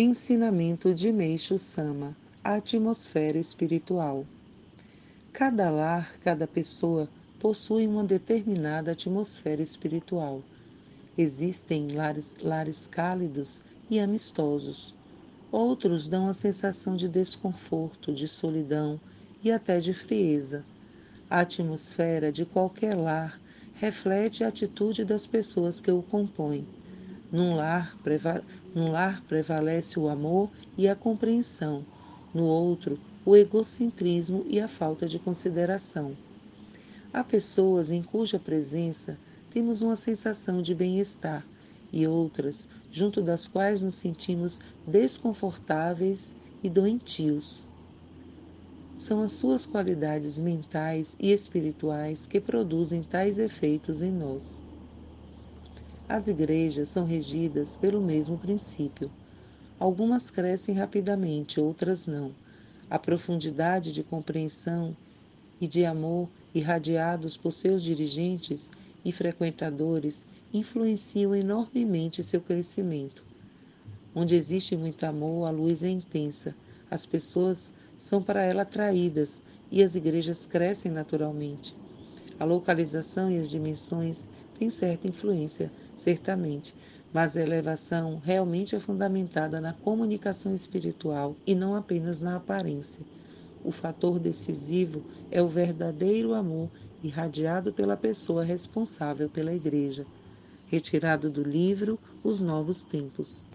Ensinamento de Meixo Sama Atmosfera Espiritual Cada lar, cada pessoa possui uma determinada atmosfera espiritual. Existem lares, lares cálidos e amistosos. Outros dão a sensação de desconforto, de solidão e até de frieza. A atmosfera de qualquer lar reflete a atitude das pessoas que o compõem. Num lar, num lar prevalece o amor e a compreensão, no outro, o egocentrismo e a falta de consideração. Há pessoas em cuja presença temos uma sensação de bem-estar e outras junto das quais nos sentimos desconfortáveis e doentios. São as suas qualidades mentais e espirituais que produzem tais efeitos em nós. As igrejas são regidas pelo mesmo princípio. Algumas crescem rapidamente, outras não. A profundidade de compreensão e de amor irradiados por seus dirigentes e frequentadores influenciam enormemente seu crescimento. Onde existe muito amor, a luz é intensa, as pessoas são para ela atraídas e as igrejas crescem naturalmente. A localização e as dimensões têm certa influência certamente, mas a elevação realmente é fundamentada na comunicação espiritual e não apenas na aparência. O fator decisivo é o verdadeiro amor irradiado pela pessoa responsável pela Igreja, retirado do livro Os Novos Tempos.